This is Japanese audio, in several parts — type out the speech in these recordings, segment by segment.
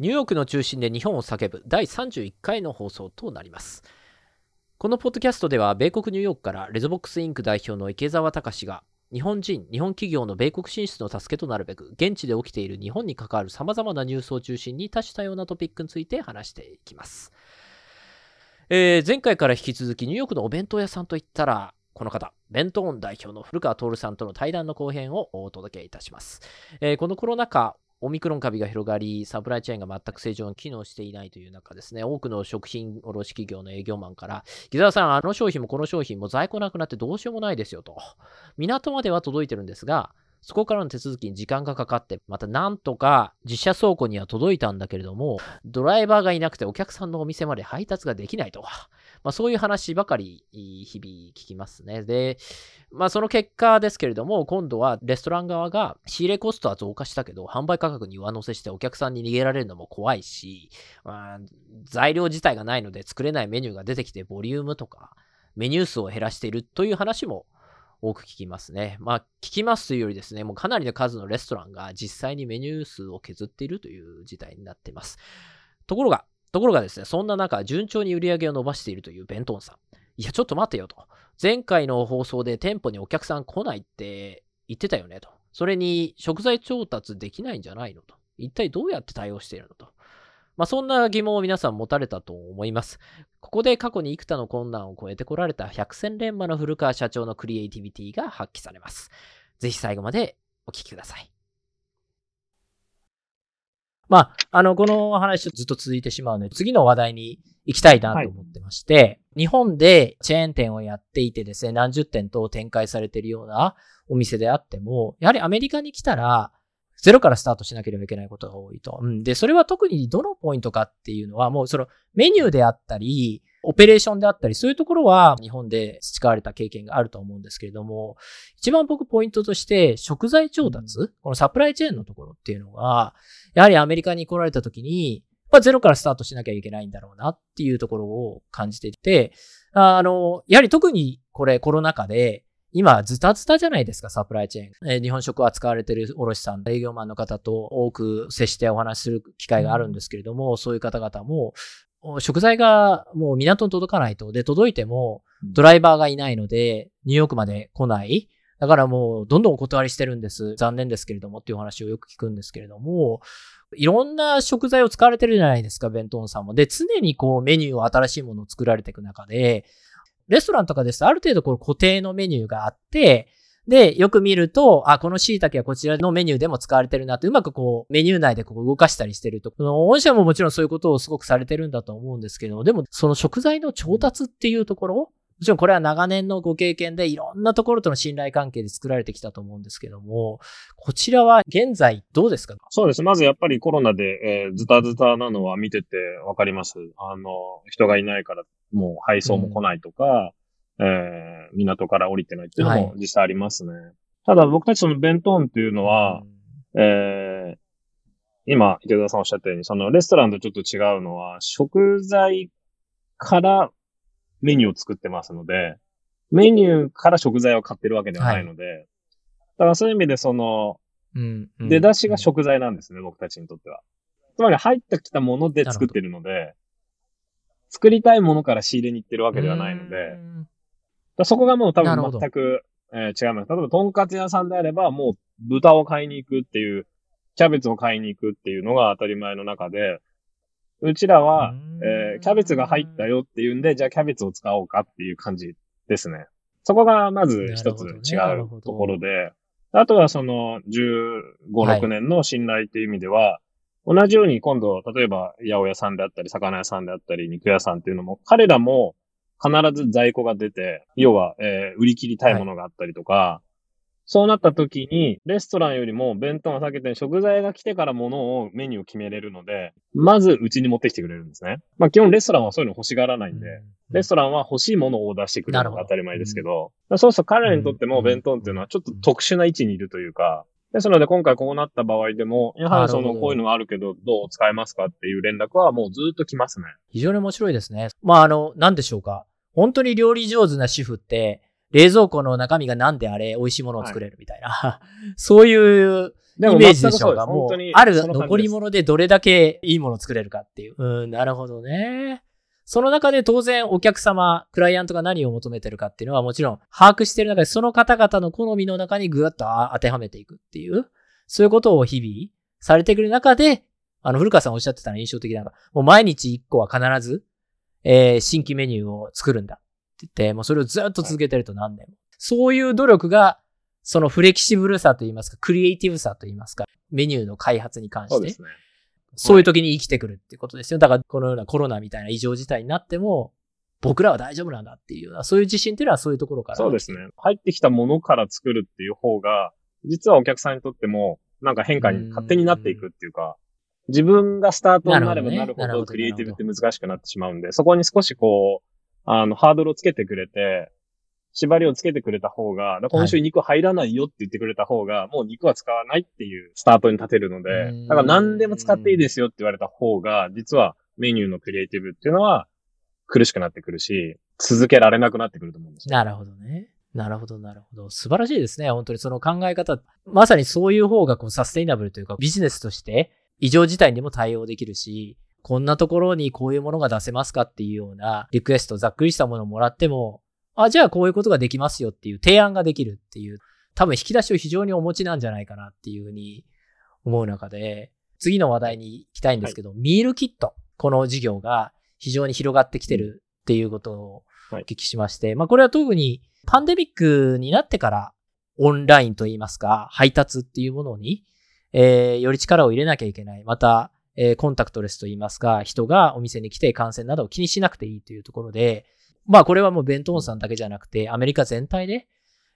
ニューヨークの中心で日本を叫ぶ第31回の放送となります。このポッドキャストでは、米国ニューヨークからレゾボックスインク代表の池澤隆が、日本人、日本企業の米国進出の助けとなるべく、現地で起きている日本に関わる様々なニュースを中心に多種多様なトピックについて話していきます。えー、前回から引き続き、ニューヨークのお弁当屋さんといったら、この方、弁当代表の古川徹さんとの対談の後編をお届けいたします。えー、このコロナ禍、オミクロン株が広がり、サプライチェーンが全く正常に機能していないという中ですね、多くの食品卸企業の営業マンから、木澤さん、あの商品もこの商品も在庫なくなってどうしようもないですよと。港までは届いてるんですが、そこからの手続きに時間がかかって、またなんとか自社倉庫には届いたんだけれども、ドライバーがいなくてお客さんのお店まで配達ができないと。まあ、そういう話ばかり日々聞きますね。で、まあ、その結果ですけれども、今度はレストラン側が仕入れコストは増加したけど、販売価格に上乗せしてお客さんに逃げられるのも怖いし、まあ、材料自体がないので作れないメニューが出てきて、ボリュームとかメニュー数を減らしているという話も多く聞きますね。まあ、聞きますというよりですね、もうかなりの数のレストランが実際にメニュー数を削っているという事態になっています。ところが、ところがですね、そんな中、順調に売り上げを伸ばしているというベントンさん。いや、ちょっと待てよと。前回の放送で店舗にお客さん来ないって言ってたよねと。それに食材調達できないんじゃないのと。一体どうやって対応しているのと。まあ、そんな疑問を皆さん持たれたと思います。ここで過去に幾多の困難を超えてこられた百戦錬磨の古川社長のクリエイティビティが発揮されます。ぜひ最後までお聞きください。まあ、あの、この話ずっと続いてしまうので、次の話題に行きたいなと思ってまして、はい、日本でチェーン店をやっていてですね、何十店と展開されているようなお店であっても、やはりアメリカに来たら、ゼロからスタートしなければいけないことが多いと。うん、で、それは特にどのポイントかっていうのは、もうそのメニューであったり、オペレーションであったり、そういうところは日本で培われた経験があると思うんですけれども、一番僕ポイントとして食材調達、うん、このサプライチェーンのところっていうのが、やはりアメリカに来られた時に、まあ、ゼロからスタートしなきゃいけないんだろうなっていうところを感じていて、あの、やはり特にこれコロナ禍で、今、ズタズタじゃないですか、サプライチェーン。えー、日本食を扱われている卸さん、営業マンの方と多く接してお話しする機会があるんですけれども、うん、そういう方々も、食材がもう港に届かないと。で、届いてもドライバーがいないので、ニューヨークまで来ない。だからもう、どんどんお断りしてるんです。残念ですけれどもっていう話をよく聞くんですけれども、いろんな食材を使われてるじゃないですか、弁当さんも。で、常にこうメニューを新しいものを作られていく中で、レストランとかですとある程度こう固定のメニューがあって、で、よく見ると、あ、この椎茸はこちらのメニューでも使われてるなって、うまくこう、メニュー内でこう動かしたりしてると。この御社ももちろんそういうことをすごくされてるんだと思うんですけど、でも、その食材の調達っていうところ、もちろんこれは長年のご経験でいろんなところとの信頼関係で作られてきたと思うんですけども、こちらは現在どうですか？そうです。まずやっぱりコロナで、えー、ズタズタなのは見ててわかります。あの、人がいないからもう配送も来ないとか、えー、港から降りてないっていうのも実際ありますね。はい、ただ僕たちその弁当っていうのは、えー、今、池田さんおっしゃったように、そのレストランとちょっと違うのは、食材からメニューを作ってますので、メニューから食材を買ってるわけではないので、はい、だからそういう意味でその、うんうん、出だしが食材なんですね、僕たちにとっては。つまり入ってきたもので作ってるので、作りたいものから仕入れに行ってるわけではないので、そこがもう多分全く、えー、違います。例えば、とんかつ屋さんであれば、もう豚を買いに行くっていう、キャベツを買いに行くっていうのが当たり前の中で、うちらは、えー、キャベツが入ったよっていうんで、じゃあキャベツを使おうかっていう感じですね。そこがまず一つ違うところで、あとはその15、6年の信頼っていう意味では、同じように今度、例えば八百屋さんであったり、魚屋さんであったり、肉屋さんっていうのも、彼らも必ず在庫が出て、要は、えー、売り切りたいものがあったりとか、はい、そうなった時に、レストランよりも弁当が避けて食材が来てからものをメニューを決めれるので、まずうちに持ってきてくれるんですね。まあ基本レストランはそういうの欲しがらないんで、うん、レストランは欲しいものをオーダーしてくれるのが当たり前ですけど、どそうすると彼らにとっても弁当っていうのはちょっと特殊な位置にいるというか、ですので、今回こうなった場合でも、やはりその、こういうのがあるけど、どう使えますかっていう連絡はもうずっと来ますね。非常に面白いですね。まあ、あの、なんでしょうか。本当に料理上手な主婦って、冷蔵庫の中身が何であれ美味しいものを作れるみたいな、はい、そういうイメージでしょうか。もう、ある残り物でどれだけいいものを作れるかっていう。うん、なるほどね。その中で当然お客様、クライアントが何を求めてるかっていうのはもちろん把握している中でその方々の好みの中にぐっと当てはめていくっていう、そういうことを日々されてくる中で、あの、古川さんおっしゃってたの印象的なのが、もう毎日1個は必ず、えー、新規メニューを作るんだってて、もうそれをずっと続けてると何年も。そういう努力が、そのフレキシブルさといいますか、クリエイティブさといいますか、メニューの開発に関して、そういう時に生きてくるってことですよ。だからこのようなコロナみたいな異常事態になっても、僕らは大丈夫なんだっていうような、そういう自信っていうのはそういうところから。そうですね。入ってきたものから作るっていう方が、実はお客さんにとっても、なんか変化に勝手になっていくっていうか、自分がスタートになればなるほど、クリエイティブって難しくなってしまうんで、そこに少しこう、あの、ハードルをつけてくれて、縛りをつけてくれた方が、今週肉入らないよって言ってくれた方が、はい、もう肉は使わないっていうスタートに立てるので、だから何でも使っていいですよって言われた方が、実はメニューのクリエイティブっていうのは苦しくなってくるし、続けられなくなってくると思うんですよ。なるほどね。なるほど、なるほど。素晴らしいですね。本当にその考え方。まさにそういう方がこうサステイナブルというかビジネスとして異常事態にも対応できるし、こんなところにこういうものが出せますかっていうようなリクエスト、ざっくりしたものをもらっても、あ、じゃあこういうことができますよっていう提案ができるっていう、多分引き出しを非常にお持ちなんじゃないかなっていうふうに思う中で、次の話題に行きたいんですけど、はい、ミールキット、この事業が非常に広がってきてるっていうことをお聞きしまして、はい、まあこれは特にパンデミックになってからオンラインといいますか、配達っていうものに、えー、より力を入れなきゃいけない。また、えー、コンタクトレスといいますか、人がお店に来て感染などを気にしなくていいというところで、まあこれはもうベントーンさんだけじゃなくて、アメリカ全体で、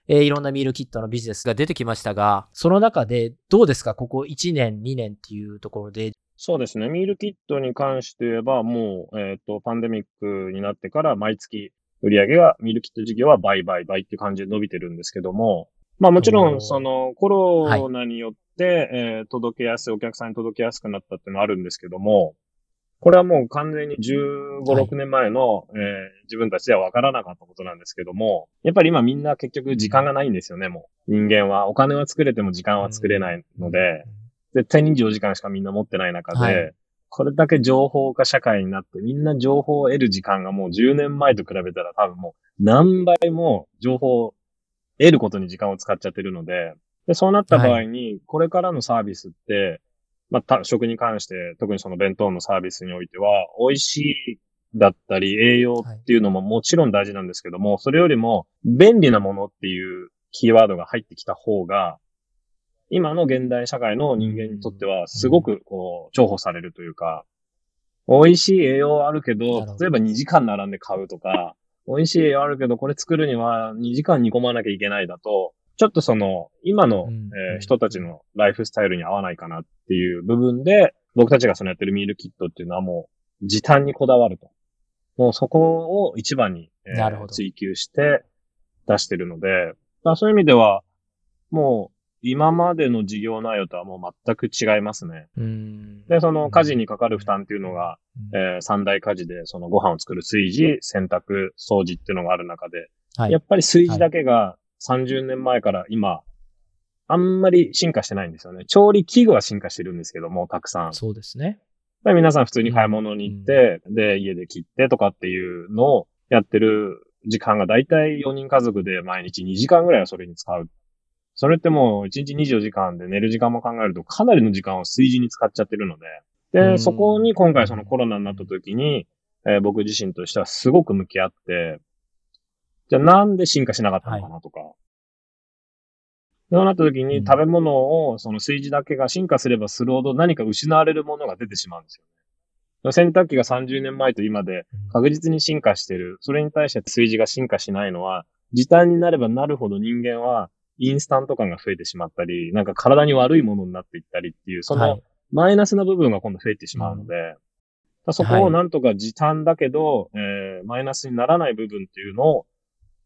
えー、いろんなミールキットのビジネスが出てきましたが、その中でどうですか？ここ1年、2年っていうところで。そうですね。ミールキットに関して言えば、もう、えっ、ー、と、パンデミックになってから毎月売り上げが、ミールキット事業は倍倍倍っていう感じで伸びてるんですけども、まあもちろん、そのコロナによって、はい、えー、届けやすい、お客さんに届けやすくなったっていうのはあるんですけども、これはもう完全に15、6年前の、えー、自分たちでは分からなかったことなんですけども、やっぱり今みんな結局時間がないんですよね、もう。人間は。お金は作れても時間は作れないので、絶対24時間しかみんな持ってない中で、はい、これだけ情報化社会になって、みんな情報を得る時間がもう10年前と比べたら多分もう何倍も情報を得ることに時間を使っちゃってるので、で、そうなった場合に、これからのサービスって、まあ、食に関して、特にその弁当のサービスにおいては、美味しいだったり、栄養っていうのももちろん大事なんですけども、はい、それよりも、便利なものっていうキーワードが入ってきた方が、今の現代社会の人間にとっては、すごくこう、重宝されるというか、美味しい栄養あるけど、例えば2時間並んで買うとか、美味しい栄養あるけど、これ作るには2時間煮込まなきゃいけないだと、ちょっとその、今の、えー、人たちのライフスタイルに合わないかなっていう部分で、僕たちがそのやってるミールキットっていうのはもう、時短にこだわると。もうそこを一番に、えー、追求して出してるので、そういう意味では、もう、今までの事業内容とはもう全く違いますね。で、その家事にかかる負担っていうのが、えー、三大家事で、そのご飯を作る炊事、洗濯、掃除っていうのがある中で、はい、やっぱり炊事だけが30年前から今、あんまり進化してないんですよね。調理器具は進化してるんですけども、たくさん。そうですね。皆さん普通に買い物に行って、うん、で、家で切ってとかっていうのをやってる時間がだいたい4人家族で毎日2時間ぐらいはそれに使う。それってもう1日24時間で寝る時間も考えるとかなりの時間を炊事に使っちゃってるので、で、うん、そこに今回そのコロナになった時に、えー、僕自身としてはすごく向き合って、じゃあなんで進化しなかったのかなとか。はい、そうなった時に食べ物を、その炊事だけが進化すればするほど何か失われるものが出てしまうんですよね。洗濯機が30年前と今で確実に進化してる。それに対して炊事が進化しないのは、時短になればなるほど人間はインスタント感が増えてしまったり、なんか体に悪いものになっていったりっていう、そのマイナスな部分が今度増えてしまうので、はいそこをなんとか時短だけど、はい、えー、マイナスにならない部分っていうのを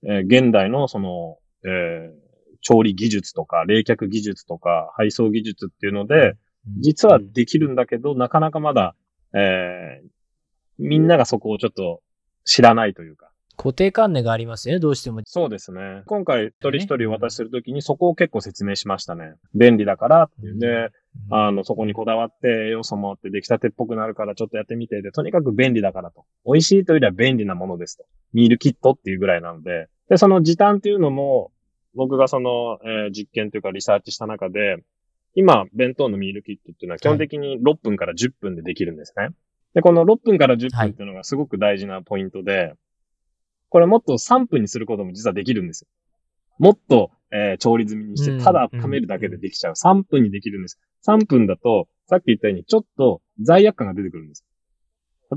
えー、現代のその、えー、調理技術とか、冷却技術とか、配送技術っていうので、実はできるんだけど、なかなかまだ、えー、みんながそこをちょっと知らないというか。固定観念がありますよね、どうしても。そうですね。今回一人一人お渡しするときにそこを結構説明しましたね。便利だからっていうんで、あの、そこにこだわって栄養素もあって出来たてっぽくなるからちょっとやってみてで、とにかく便利だからと。美味しいというよりは便利なものですと。ミールキットっていうぐらいなので。で、その時短っていうのも、僕がその、えー実験というかリサーチした中で、今、弁当のミールキットっていうのは基本的に6分から10分でできるんですね。で、この6分から10分っていうのがすごく大事なポイントで、これもっと3分にすることも実はできるんですよ。もっと、えー調理済みにしうんて、ただ温めるだけでできちゃう。3分にできるんです。3分だと、さっき言ったように、ちょっと罪悪感が出てくるんです。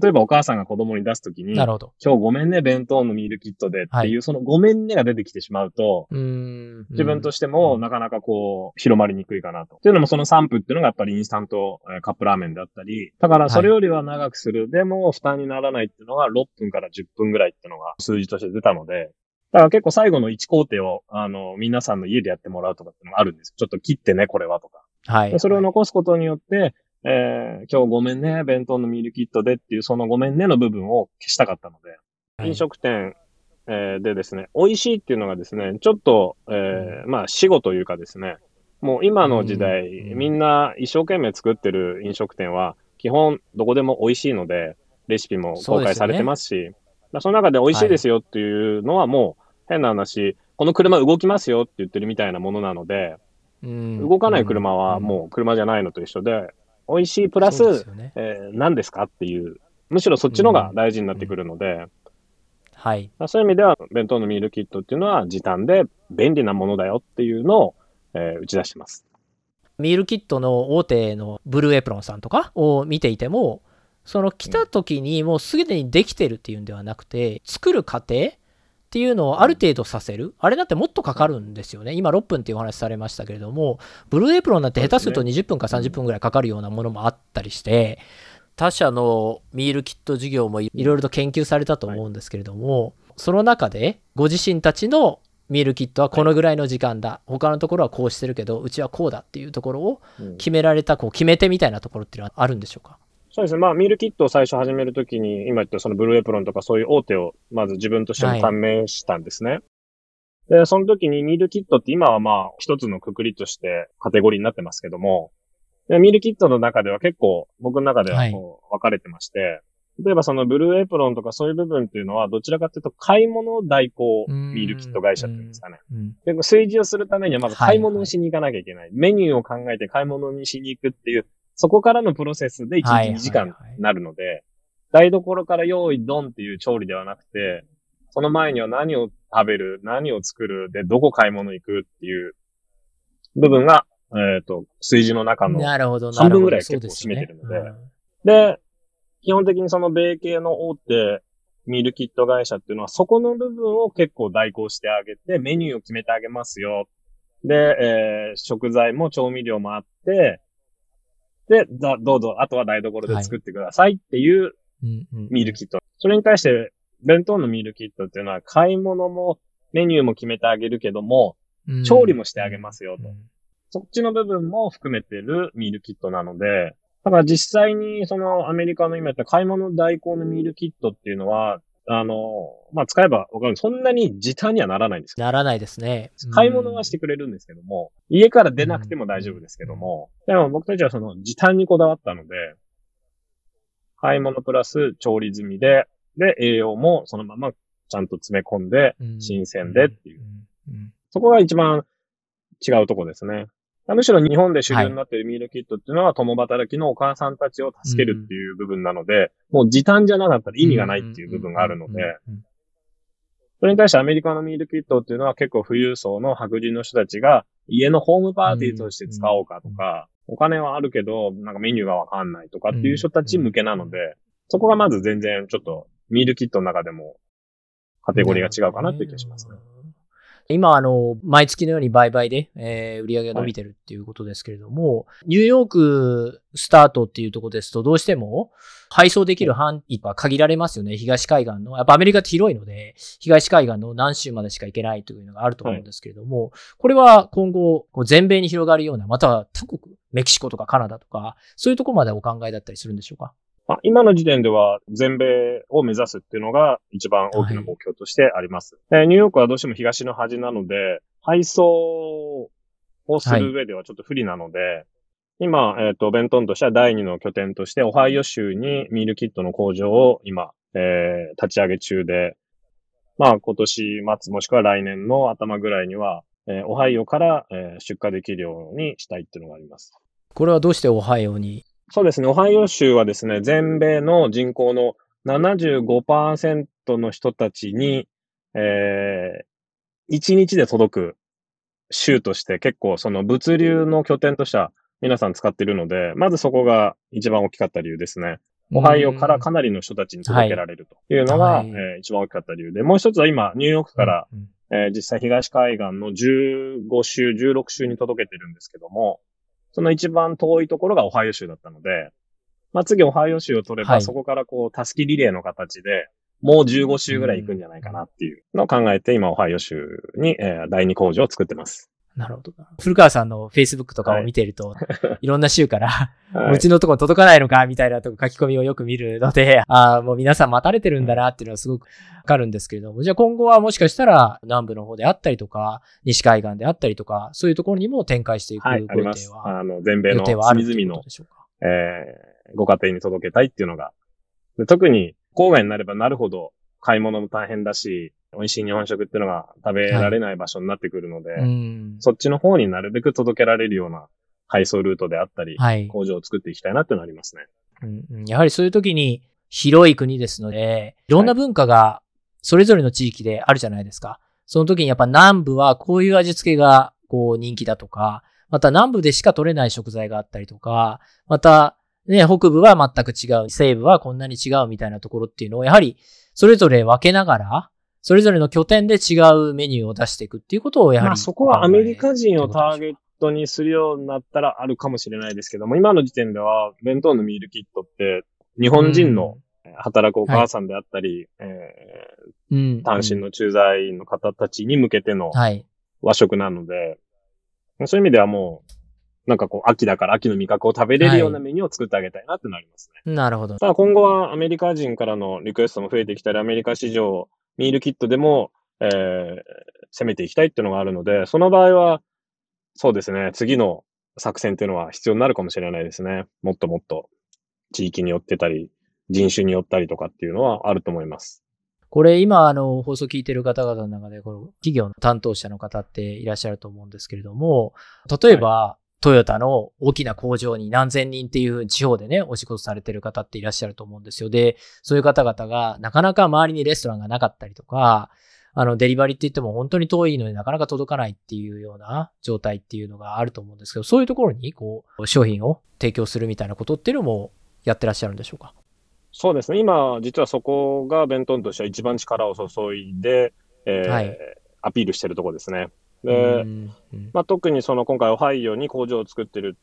例えばお母さんが子供に出すときに、今なるほど。日ごめんね、弁当のミールキットでっていう、はそのごめんねが出てきてしまうと。自分としてもなかなかこう、広まりにくいかなと。っていうのもその3分っていうのがやっぱりインスタントえーカップラーメンだったり、だからそれよりは長くする。でも負担にならないっていうのが6分から10分ぐらいっていうのが数字として出たので、だから結構最後の1工程を、あの、皆さんの家でやってもらうとかっていうのがあるんです。ちょっと切ってね、これはとか。はい。でそれを残すことによって、えー今日ごめんね、弁当のミールキットでっていうそのごめんねの部分を消したかったので、はい。飲食店、えーでですね、美味しいっていうのがですね、ちょっと、えーまあ、死後というかですね、もう今の時代、うん。みんな一生懸命作ってる飲食店は、基本どこでも美味しいので、レシピも公開されてますし、そその中で美味しいですよっていうのはもう変な話、この車動きますよって言ってるみたいなものなので、うん動かない車はもう車じゃないのと一緒で、美味しいプラス、よねえー何ですかっていう、むしろそっちのが大事になってくるので、はい。そういう意味では、弁当のミールキットっていうのは時短で便利なものだよっていうのを、えー打ち出してます。ミールキットの大手のブルーエプロンさんとかを見ていても、その来た時にもうすでにできてるっていうんではなくて、作る過程っていうのをある程度させる。あれだってもっとかかるんですよね。今6分っていうお話されましたけれども、ブルーエプロンなんて下手すると20分か30分ぐらいかかるようなものもあったりして、他社のミールキット事業もいろいろと研究されたと思うんですけれども、その中でご自身たちのミールキットはこのぐらいの時間だ、他のところはこうしてるけどうちはこうだっていうところをうん。決められたこう決め手みたいなところっていうのはあるんでしょうか？そうですね。まあ、ミールキットを最初始めるときに、今言ったそのブルーエプロンとかそういう大手を、まず自分としても判明したんですね。で、その時にミールキットって今はまあ、一つのくくりとしてカテゴリーになってますけども、でミールキットの中では結構、僕の中ではこう分かれてまして、例えばそのブルーエプロンとかそういう部分っていうのは、どちらかというと買い物代行ミールキット会社っていうんですかね。うんで炊事をするためにはまずはい買い物をしに行かなきゃいけない。メニューを考えて買い物にしに行くっていう、そこからのプロセスで1はい日2時間になるので、台所から用意ドンっていう調理ではなくて、その前には何を食べる、何を作る、で、どこ買い物行くっていう部分が、えっ、と、炊事の中の、なるほど、な半分ぐらい結構占めてるので。で、基本的にその米系の大手ミールキット会社っていうのは、そこの部分を結構代行してあげて、メニューを決めてあげますよ。で、えー食材も調味料もあって、で、だどうぞ、あとは台所で作ってくださいっていうミールキット。それに対して、弁当のミールキットっていうのは、買い物もメニューも決めてあげるけども、うん。調理もしてあげますよと。うん。そっちの部分も含めてるミールキットなので、だから実際にそのアメリカの今言った買い物代行のミールキットっていうのは、あの、まあ、使えばわかる。そんなに時短にはならないんですよ。ならないですね。買い物はしてくれるんですけども、家から出なくても大丈夫ですけども、でも僕たちはその時短にこだわったので、買い物プラス調理済みで、で、栄養もそのままちゃんと詰め込んで、うん新鮮でっていう。そこが一番違うとこですね。むしろ日本で主流になっているミールキットっていうのは、共働きのお母さんたちを助けるっていう部分なので、もう時短じゃなかったら意味がないっていう部分があるので、それに対してアメリカのミールキットっていうのは結構富裕層の白人の人たちが家のホームパーティーとして使おうかとか、お金はあるけど、なんかメニューがわかんないとかっていう人たち向けなので、そこがまず全然ちょっとミールキットの中でもカテゴリーが違うかなっていう気がしますね。今、あの、毎月のように売買で、えー売り上げが伸びてるっていうことですけれども、ニューヨークスタートっていうところですと、どうしても配送できる範囲は限られますよね。東海岸の。やっぱアメリカって広いので、東海岸の何州までしか行けないというのがあると思うんですけれども、これは今後、全米に広がるような、または他国、メキシコとかカナダとか、そういうところまでお考えだったりするんでしょうか？まあ、今の時点では全米を目指すっていうのが一番大きな目標としてあります。はい、ニューヨークはどうしても東の端なので、配送をする上ではちょっと不利なので、はい、今、えっ、ー、と、ベントンとしては第二の拠点として、オハイオ州にミールキットの工場を今、えー、立ち上げ中で、まあ今年末もしくは来年の頭ぐらいには、えー、オハイオから、えー、出荷できるようにしたいっていうのがあります。これはどうしてオハイオにそうですね。オハイオ州はですね、全米の人口の75%の人たちに、えー、1日で届く州として結構その物流の拠点としては皆さん使っているので、まずそこが一番大きかった理由ですね。オハイオからかなりの人たちに届けられるというのが、はい、えー、一番大きかった理由で、もう一つは今、ニューヨークから、うんうん、えー、実際東海岸の15州、16州に届けてるんですけども、その一番遠いところがオハイオ州だったので、まあ、次オハイオ州を取れば、はい、そこからこう、タスキリレーの形で、もう15州ぐらい行くんじゃないかなっていうのを考えて、今、オハイオ州に、えー、第二工場を作ってます。なるほど。古川さんの Facebook とかを見てると、はい、いろんな州から、はい、うちのとこ届かないのかみたいなとこ書き込みをよく見るので、ああ、もう皆さん待たれてるんだなっていうのはすごくわかるんですけれども、じゃあ今後はもしかしたら南部の方であったりとか、西海岸であったりとか、そういうところにも展開していくご予定は、はい、ああの、全米の隅々の、えー、ご家庭に届けたいっていうのが、特に郊外になればなるほど買い物も大変だし、美味しい日本食っていうのが食べられない場所になってくるので、はい、そっちの方になるべく届けられるような配送ルートであったり、はい、工場を作っていきたいなってなりますね、うん。やはりそういう時に広い国ですので、いろんな文化がそれぞれの地域であるじゃないですか。その時にやっぱ南部はこういう味付けがこう人気だとか、また南部でしか取れない食材があったりとか、またね、北部は全く違う、西部はこんなに違うみたいなところっていうのをやはりそれぞれ分けながら、それぞれの拠点で違うメニューを出していくっていうことをやはり。まあそこはアメリカ人をターゲットにするようになったらあるかもしれないですけども、今の時点では弁当のミールキットって日本人の働くお母さんであったり、はい、えー、単身の駐在員の方たちに向けての和食なので、はい、そういう意味ではもう、なんかこう、秋だから秋の味覚を食べれるようなメニューを作ってあげたいなってなりますね。はい、なるほど。ただ今後はアメリカ人からのリクエストも増えてきたり、アメリカ市場、ミールキットでも、えー、攻めていきたいっていうのがあるので、その場合は、そうですね、次の作戦っていうのは必要になるかもしれないですね。もっともっと地域によってたり、人種によったりとかっていうのはあると思います。これ今、あの、放送聞いてる方々の中で、この企業の担当者の方っていらっしゃると思うんですけれども、例えば、トヨタの大きな工場に何千人っていう地方でね、お仕事されてる方っていらっしゃると思うんですよ。で、そういう方々がなかなか周りにレストランがなかったりとか、あの、デリバリーって言っても本当に遠いのでなかなか届かないっていうような状態っていうのがあると思うんですけど、そういうところにこう、商品を提供するみたいなことっていうのもやってらっしゃるんでしょうか？そうですね。今、実はそこが弁当としては一番力を注いで、えー、はい、アピールしてるところですね。で、まあ、特にその今回オハイオに工場を作ってる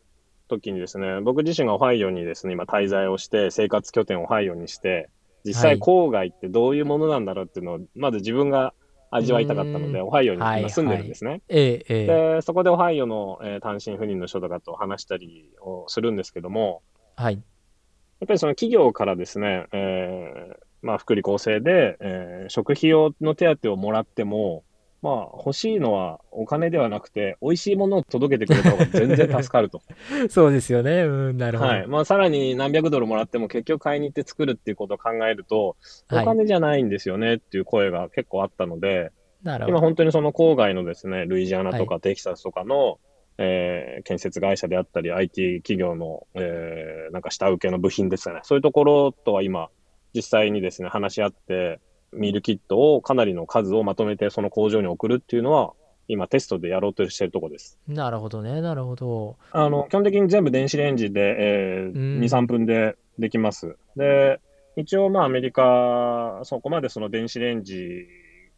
時にですね、僕自身がオハイオにですね、今滞在をして生活拠点をオハイオにして、実際郊外ってどういうものなんだろうっていうのを、まず自分が味わいたかったので、オハイオに今住んでるんですね。ええ、で、そこでオハイオの、えー、単身赴任の人とかと話したりをするんですけども、はい。やっぱりその企業からですね、えー、まあ、福利厚生で、えー、食費用の手当をもらっても、まあ、欲しいのはお金ではなくて、美味しいものを届けてくれた方が全然助かると。そうですよね。うん、なるほど。はい。まあ、さらに何百ドルもらっても結局買いに行って作るっていうことを考えると、お金じゃないんですよねっていう声が結構あったので、はい、今本当にその郊外のですね、ルイジアナとかテキサスとかの、はい、えー、建設会社であったり、IT 企業の、えー、なんか下請けの部品ですかね。そういうところとは今、実際にですね、話し合って、ミールキットをかなりの数をまとめてその工場に送るっていうのは、今テストでやろうとしてるとこです。なるほどね、なるほど。あの、基本的に全部電子レンジで、えー、2、3分でできます。で、一応まあアメリカ、そこまでその電子レンジ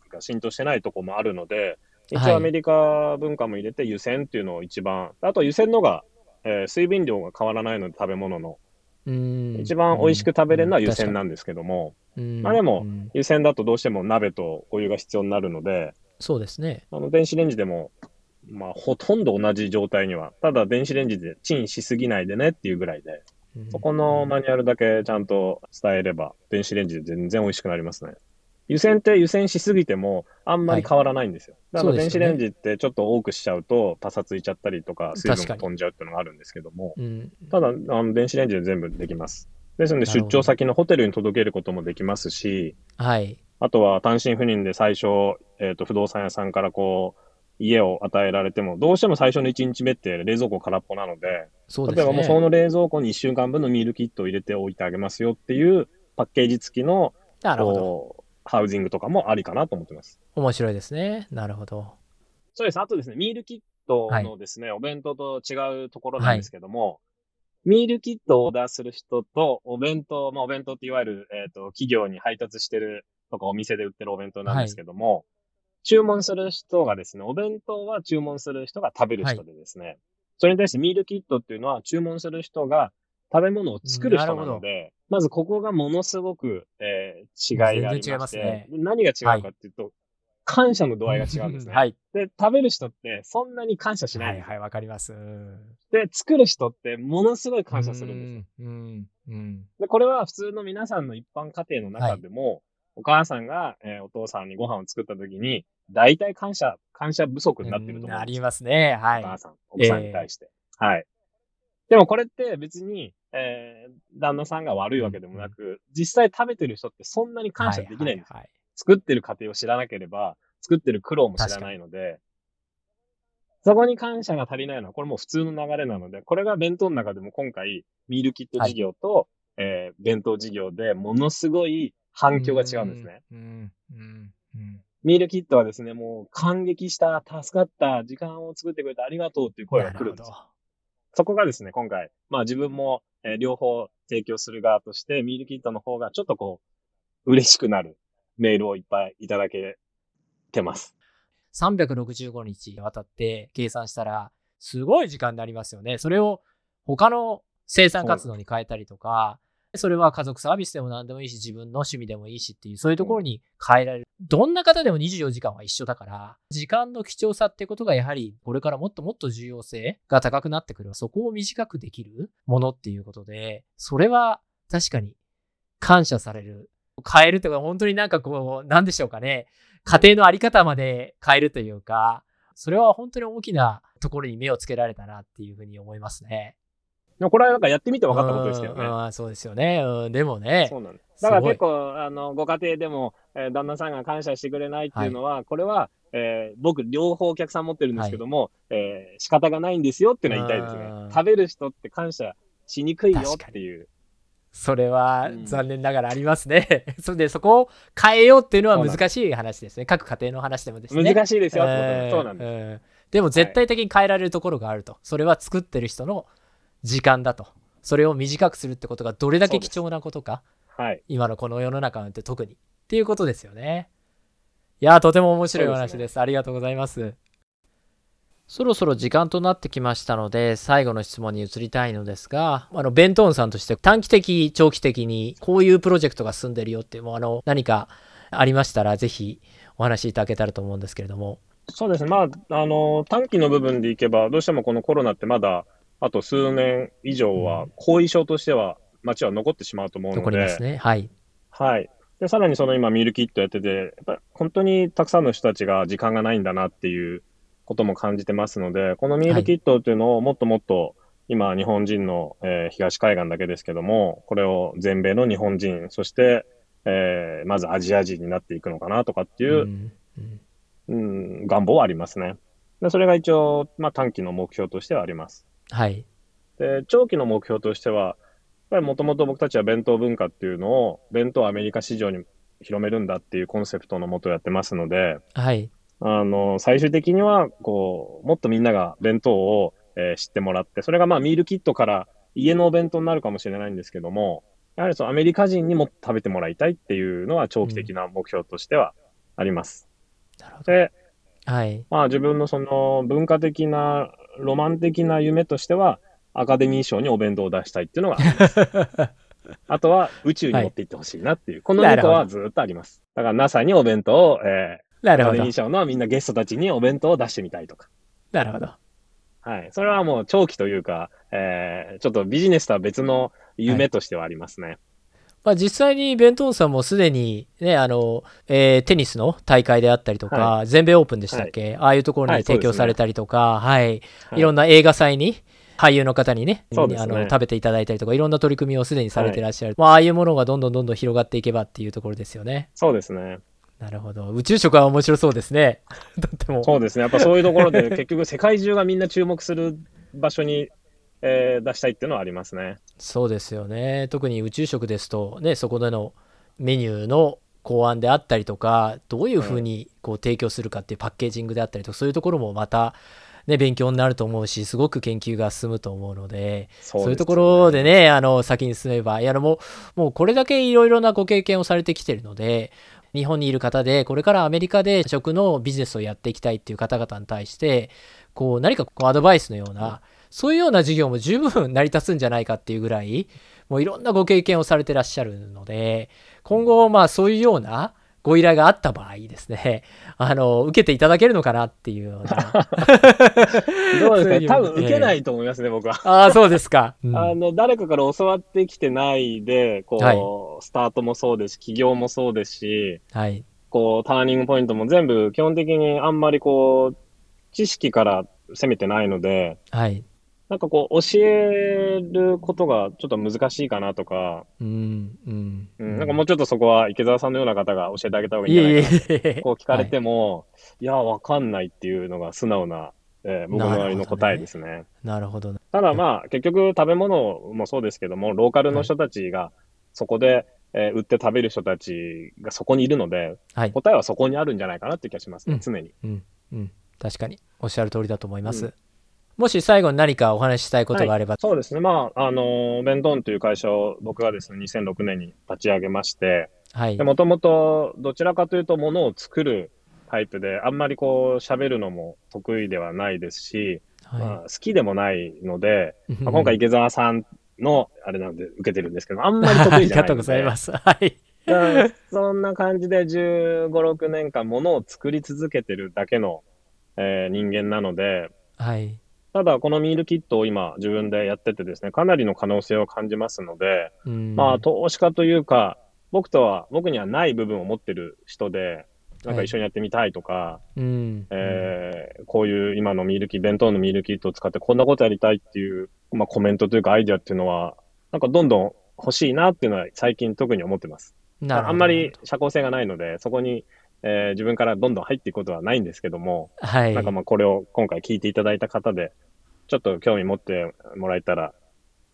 が浸透してないとこもあるので、一応アメリカ文化も入れて湯煎っていうのを一番、はい、あと湯煎のが、えー、水分量が変わらないので食べ物の。一番美味しく食べれるのは湯煎なんですけども、まあでも、湯煎だとどうしても鍋とお湯が必要になるので、そうですね。あの電子レンジでも、まあほとんど同じ状態には、ただ電子レンジでチンしすぎないでねっていうぐらいで、そこのマニュアルだけちゃんと伝えれば、電子レンジで全然美味しくなりますね。湯煎って湯煎しすぎてもあんまり変わらないんですよ。はい、だから電子レンジってちょっと多くしちゃうとパサついちゃったりとか水分が飛んじゃうっていうのがあるんですけども、うん、ただあの電子レンジで全部できます。ですので出張先のホテルに届けることもできますし、はい。あとは単身赴任で最初、えっ、ー、と不動産屋さんからこう家を与えられても、どうしても最初の1日目って冷蔵庫空っぽなので、ですね、例えばもうその冷蔵庫に1週間分のミールキットを入れておいてあげますよっていうパッケージ付きの、なるほど。ハウジングとかもありかなと思ってます。面白いですね。なるほど。そうです。あとですね、ミールキットのですね、はい、お弁当と違うところなんですけども、はい、ミールキットをオーダーする人と、お弁当、まあお弁当っていわゆる、えっ、ー、と、企業に配達してるとかお店で売ってるお弁当なんですけども、はい注文する人がですね、お弁当は注文する人が食べる人でですね、はい、それに対してミールキットっていうのは注文する人が食べ物を作る人なので、まずここがものすごく、えー、違いがありまして、ますね、何が違うかっていうと、はい、感謝の度合いが違うんですね。はい。で、食べる人ってそんなに感謝しない。はいはい、わかります。で、作る人ってものすごい感謝するんですよ。うん。うん。で、これは普通の皆さんの一般家庭の中でも、はい、お母さんが、えー、お父さんにご飯を作った時に、大体感謝、感謝不足になってると思うんですありますね。はい。お母さん、奥さんに対して。えー、はい。でもこれって別に、えー、旦那さんが悪いわけでもなく、うん、実際食べてる人ってそんなに感謝できないんですはいはい、作ってる過程を知らなければ、作ってる苦労も知らないので、そこに感謝が足りないのは、これも普通の流れなので、これが弁当の中でも今回、ミールキット事業と、はい、えー、弁当事業でものすごい反響が違うんですね。うんうんうんミールキットはですね、もう感激した、助かった、時間を作ってくれてありがとうっていう声が来るんですよ。そこがですね、今回、まあ自分も、えー、両方提供する側として、ミールキットの方がちょっとこう、嬉しくなるメールをいっぱいいただけてます。365日にわたって計算したら、すごい時間になりますよね。それを他の生産活動に変えたりとか、それは家族サービスでも何でもいいし、自分の趣味でもいいしっていう、そういうところに変えられる。どんな方でも24時間は一緒だから、時間の貴重さってことがやはり、これからもっともっと重要性が高くなってくる。そこを短くできるものっていうことで、それは確かに感謝される。変えるというか、本当になんかこう、なんでしょうかね。家庭のあり方まで変えるというか、それは本当に大きなところに目をつけられたなっていうふうに思いますね。これはなんかやってみて分かったことですよね。あそうですよね。うん、でもね。そうなん。だから結構、あの、ご家庭でも、えー、旦那さんが感謝してくれないっていうのは、はい、これは、えー、僕、両方お客さん持ってるんですけども、はい、えー、仕方がないんですよっていうのは言いたいですね。食べる人って感謝しにくいよっていう。それは残念ながらありますね。うん、それでそこを変えようっていうのは難しい話ですね。各家庭の話でもですね。難しいですよ。そうなんです。でも絶対的に変えられるところがあると。それは作ってる人の時間だと。それを短くするってことがどれだけ貴重なことか。はい。今のこの世の中なんて特に。っていうことですよね。いやとても面白いお話です。です、ね、ありがとうございます。そろそろ時間となってきましたので、最後の質問に移りたいのですが、あの、ベントーンさんとして短期的、長期的にこういうプロジェクトが進んでるよってもうあの、何かありましたら、ぜひお話しいただけたらと思うんですけれども。そうですね。まあ、あの、短期の部分でいけば、どうしてもこのコロナってまだあと数年以上は、後遺症としては、街は残ってしまうと思うので。残りますね。はい。はい。で、さらにその今、ミールキットやってて、やっぱり本当にたくさんの人たちが時間がないんだなっていうことも感じてますので、このミールキットっていうのをもっともっと、今、日本人の、えー、東海岸だけですけども、これを全米の日本人、そして、えー、まずアジア人になっていくのかなとかっていう、うん、うん、願望はありますね。でそれが一応、まあ、短期の目標としてはあります。はい。で、長期の目標としては、やっぱりもともと僕たちは弁当文化っていうのを、弁当アメリカ市場に広めるんだっていうコンセプトのもとやってますので、はい。あの、最終的には、こう、もっとみんなが弁当を、えー、知ってもらって、それがまあミールキットから家のお弁当になるかもしれないんですけども、やはりそのアメリカ人にも食べてもらいたいっていうのは長期的な目標としてはあります。うん、なるほど。で、はい。まあ自分のその文化的なロマン的な夢としては、アカデミー賞にお弁当を出したいっていうのがあ。あとは宇宙に持っていってほしいなっていう、はい、この2個はずっとあります。だから NASA にお弁当を、えー、アカデミー賞のみんなゲストたちにお弁当を出してみたいとか。なるほど。はい。それはもう長期というか、えー、ちょっとビジネスとは別の夢としてはありますね。まあ、実際にベントンさんもすでに、ね、あの、えー、テニスの大会であったりとか、はい、全米オープンでしたっけ、はい、ああいうところに提供されたりとか、はい、はい、いろんな映画祭に、俳優の方にね、ねあの食べていただいたりとか、いろんな取り組みをすでにされてらっしゃる。まあ、ああいうものがどんどんどんどん広がっていけばっていうところですよね。そうですね。なるほど。宇宙食は面白そうですね。とっても。そうですね。やっぱそういうところで、結局世界中がみんな注目する場所にえー、出したいっていうのはありますね。そうですよね。特に宇宙食ですと、ね、そこでのメニューの考案であったりとか、どういうふうにこう提供するかっていうパッケージングであったりとか、そういうところもまた、ね、勉強になると思うし、すごく研究が進むと思うので、そう、ね,、いうところでね、あの、先に進めば、いや、もう、もうこれだけいろいろなご経験をされてきてるので、日本にいる方で、これからアメリカで食のビジネスをやっていきたいっていう方々に対して、こう、何かこうアドバイスのような、そういうような事業も十分成り立つんじゃないかっていうぐらい、もういろんなご経験をされてらっしゃるので、今後、まあそういうようなご依頼があった場合ですね、あの、受けていただけるのかなっていうような。どうですか？ね、多分受けないと思いますね、僕は。ああ、そうですか。うん、あの、誰かから教わってきてないで、こう、はい、スタートもそうですし、起業もそうですし、はい。こう、ターニングポイントも全部基本的にあんまりこう、知識から攻めてないので、はい。なんかこう、教えることがちょっと難しいかなとか、うん、うん、うん。なんかもうちょっとそこは池澤さんのような方が教えてあげた方がいいんじゃないかな。こう聞かれても、はい、いや、わかんないっていうのが素直な、えー、僕のりの答えですね。なるほど、ね、ただまあ、結局食べ物もそうですけども、ローカルの人たちがそこで、えー、売って食べる人たちがそこにいるので、はい、答えはそこにあるんじゃないかなって気がしますね、うん、常に、うん。うん。確かに。おっしゃる通りだと思います。うんもし最後に何かお話ししたいことがあれば。はい、そうですね。まあ、あの、ベントンという会社を僕がですね、2006年に立ち上げまして、はい。もともとどちらかというとものを作るタイプで、あんまりこう喋るのも得意ではないですし、はい、まあ、好きでもないので、まあ、今回池澤さんのあれなんで受けてるんですけど、あんまり得意じゃない。ありがとうございます。はい。そんな感じで15、6年間ものを作り続けてるだけの、えー、人間なので、はい。ただ、このミールキットを今自分でやっててですね、かなりの可能性を感じますので、まあ、投資家というか、僕とは、僕にはない部分を持ってる人で、なんか一緒にやってみたいとか、はい、えー、こういう今のミールキット、弁当のミールキットを使ってこんなことやりたいっていう、まあコメントというかアイディアっていうのは、なんかどんどん欲しいなっていうのは最近特に思ってます。あんまり社交性がないので、そこにえー、自分からどんどん入っていくことはないんですけども、はい。なんかまあこれを今回聞いていただいた方で、ちょっと興味持ってもらえたら、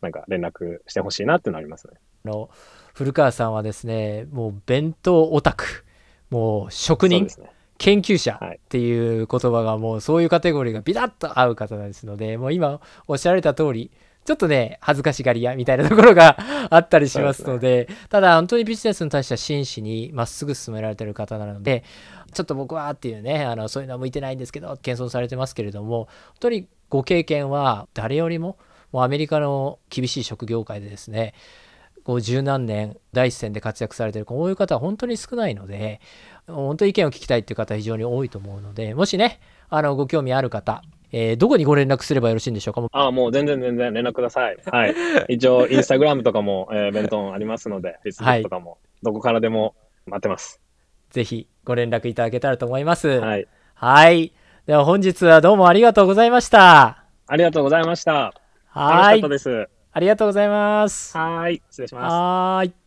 なんか連絡してほしいなっていうのありますね。あの、古川さんはですね、もう弁当オタク、もう職人、ね、研究者っていう言葉がもうそういうカテゴリーがビタッと合う方ですので、もう今おっしゃられた通り、ちょっとね、恥ずかしがり屋みたいなところが あったりしますので、でね、ただ本当にビジネスに対しては真摯にまっすぐ進められてる方なので、ちょっと僕はっていうね、あのそういうのは向いてないんですけど、謙遜されてますけれども、本当にご経験は誰よりも、もうアメリカの厳しい職業界でですね、こう十何年第一線で活躍されてるこういう方は本当に少ないので、本当に意見を聞きたいっていう方は非常に多いと思うので、もしね、あのご興味ある方、えー、どこにご連絡すればよろしいんでしょうか？ああ、もう全然全然連絡ください。はい。一応、インスタグラムとかも、えー、弁当ありますので、Facebook とかも、どこからでも待ってます。ぜひご連絡いただけたらと思います。はい。はい。では本日はどうもありがとうございました。ありがとうございました。はい。楽しかったです。ありがとうございます。はい。失礼します。はい。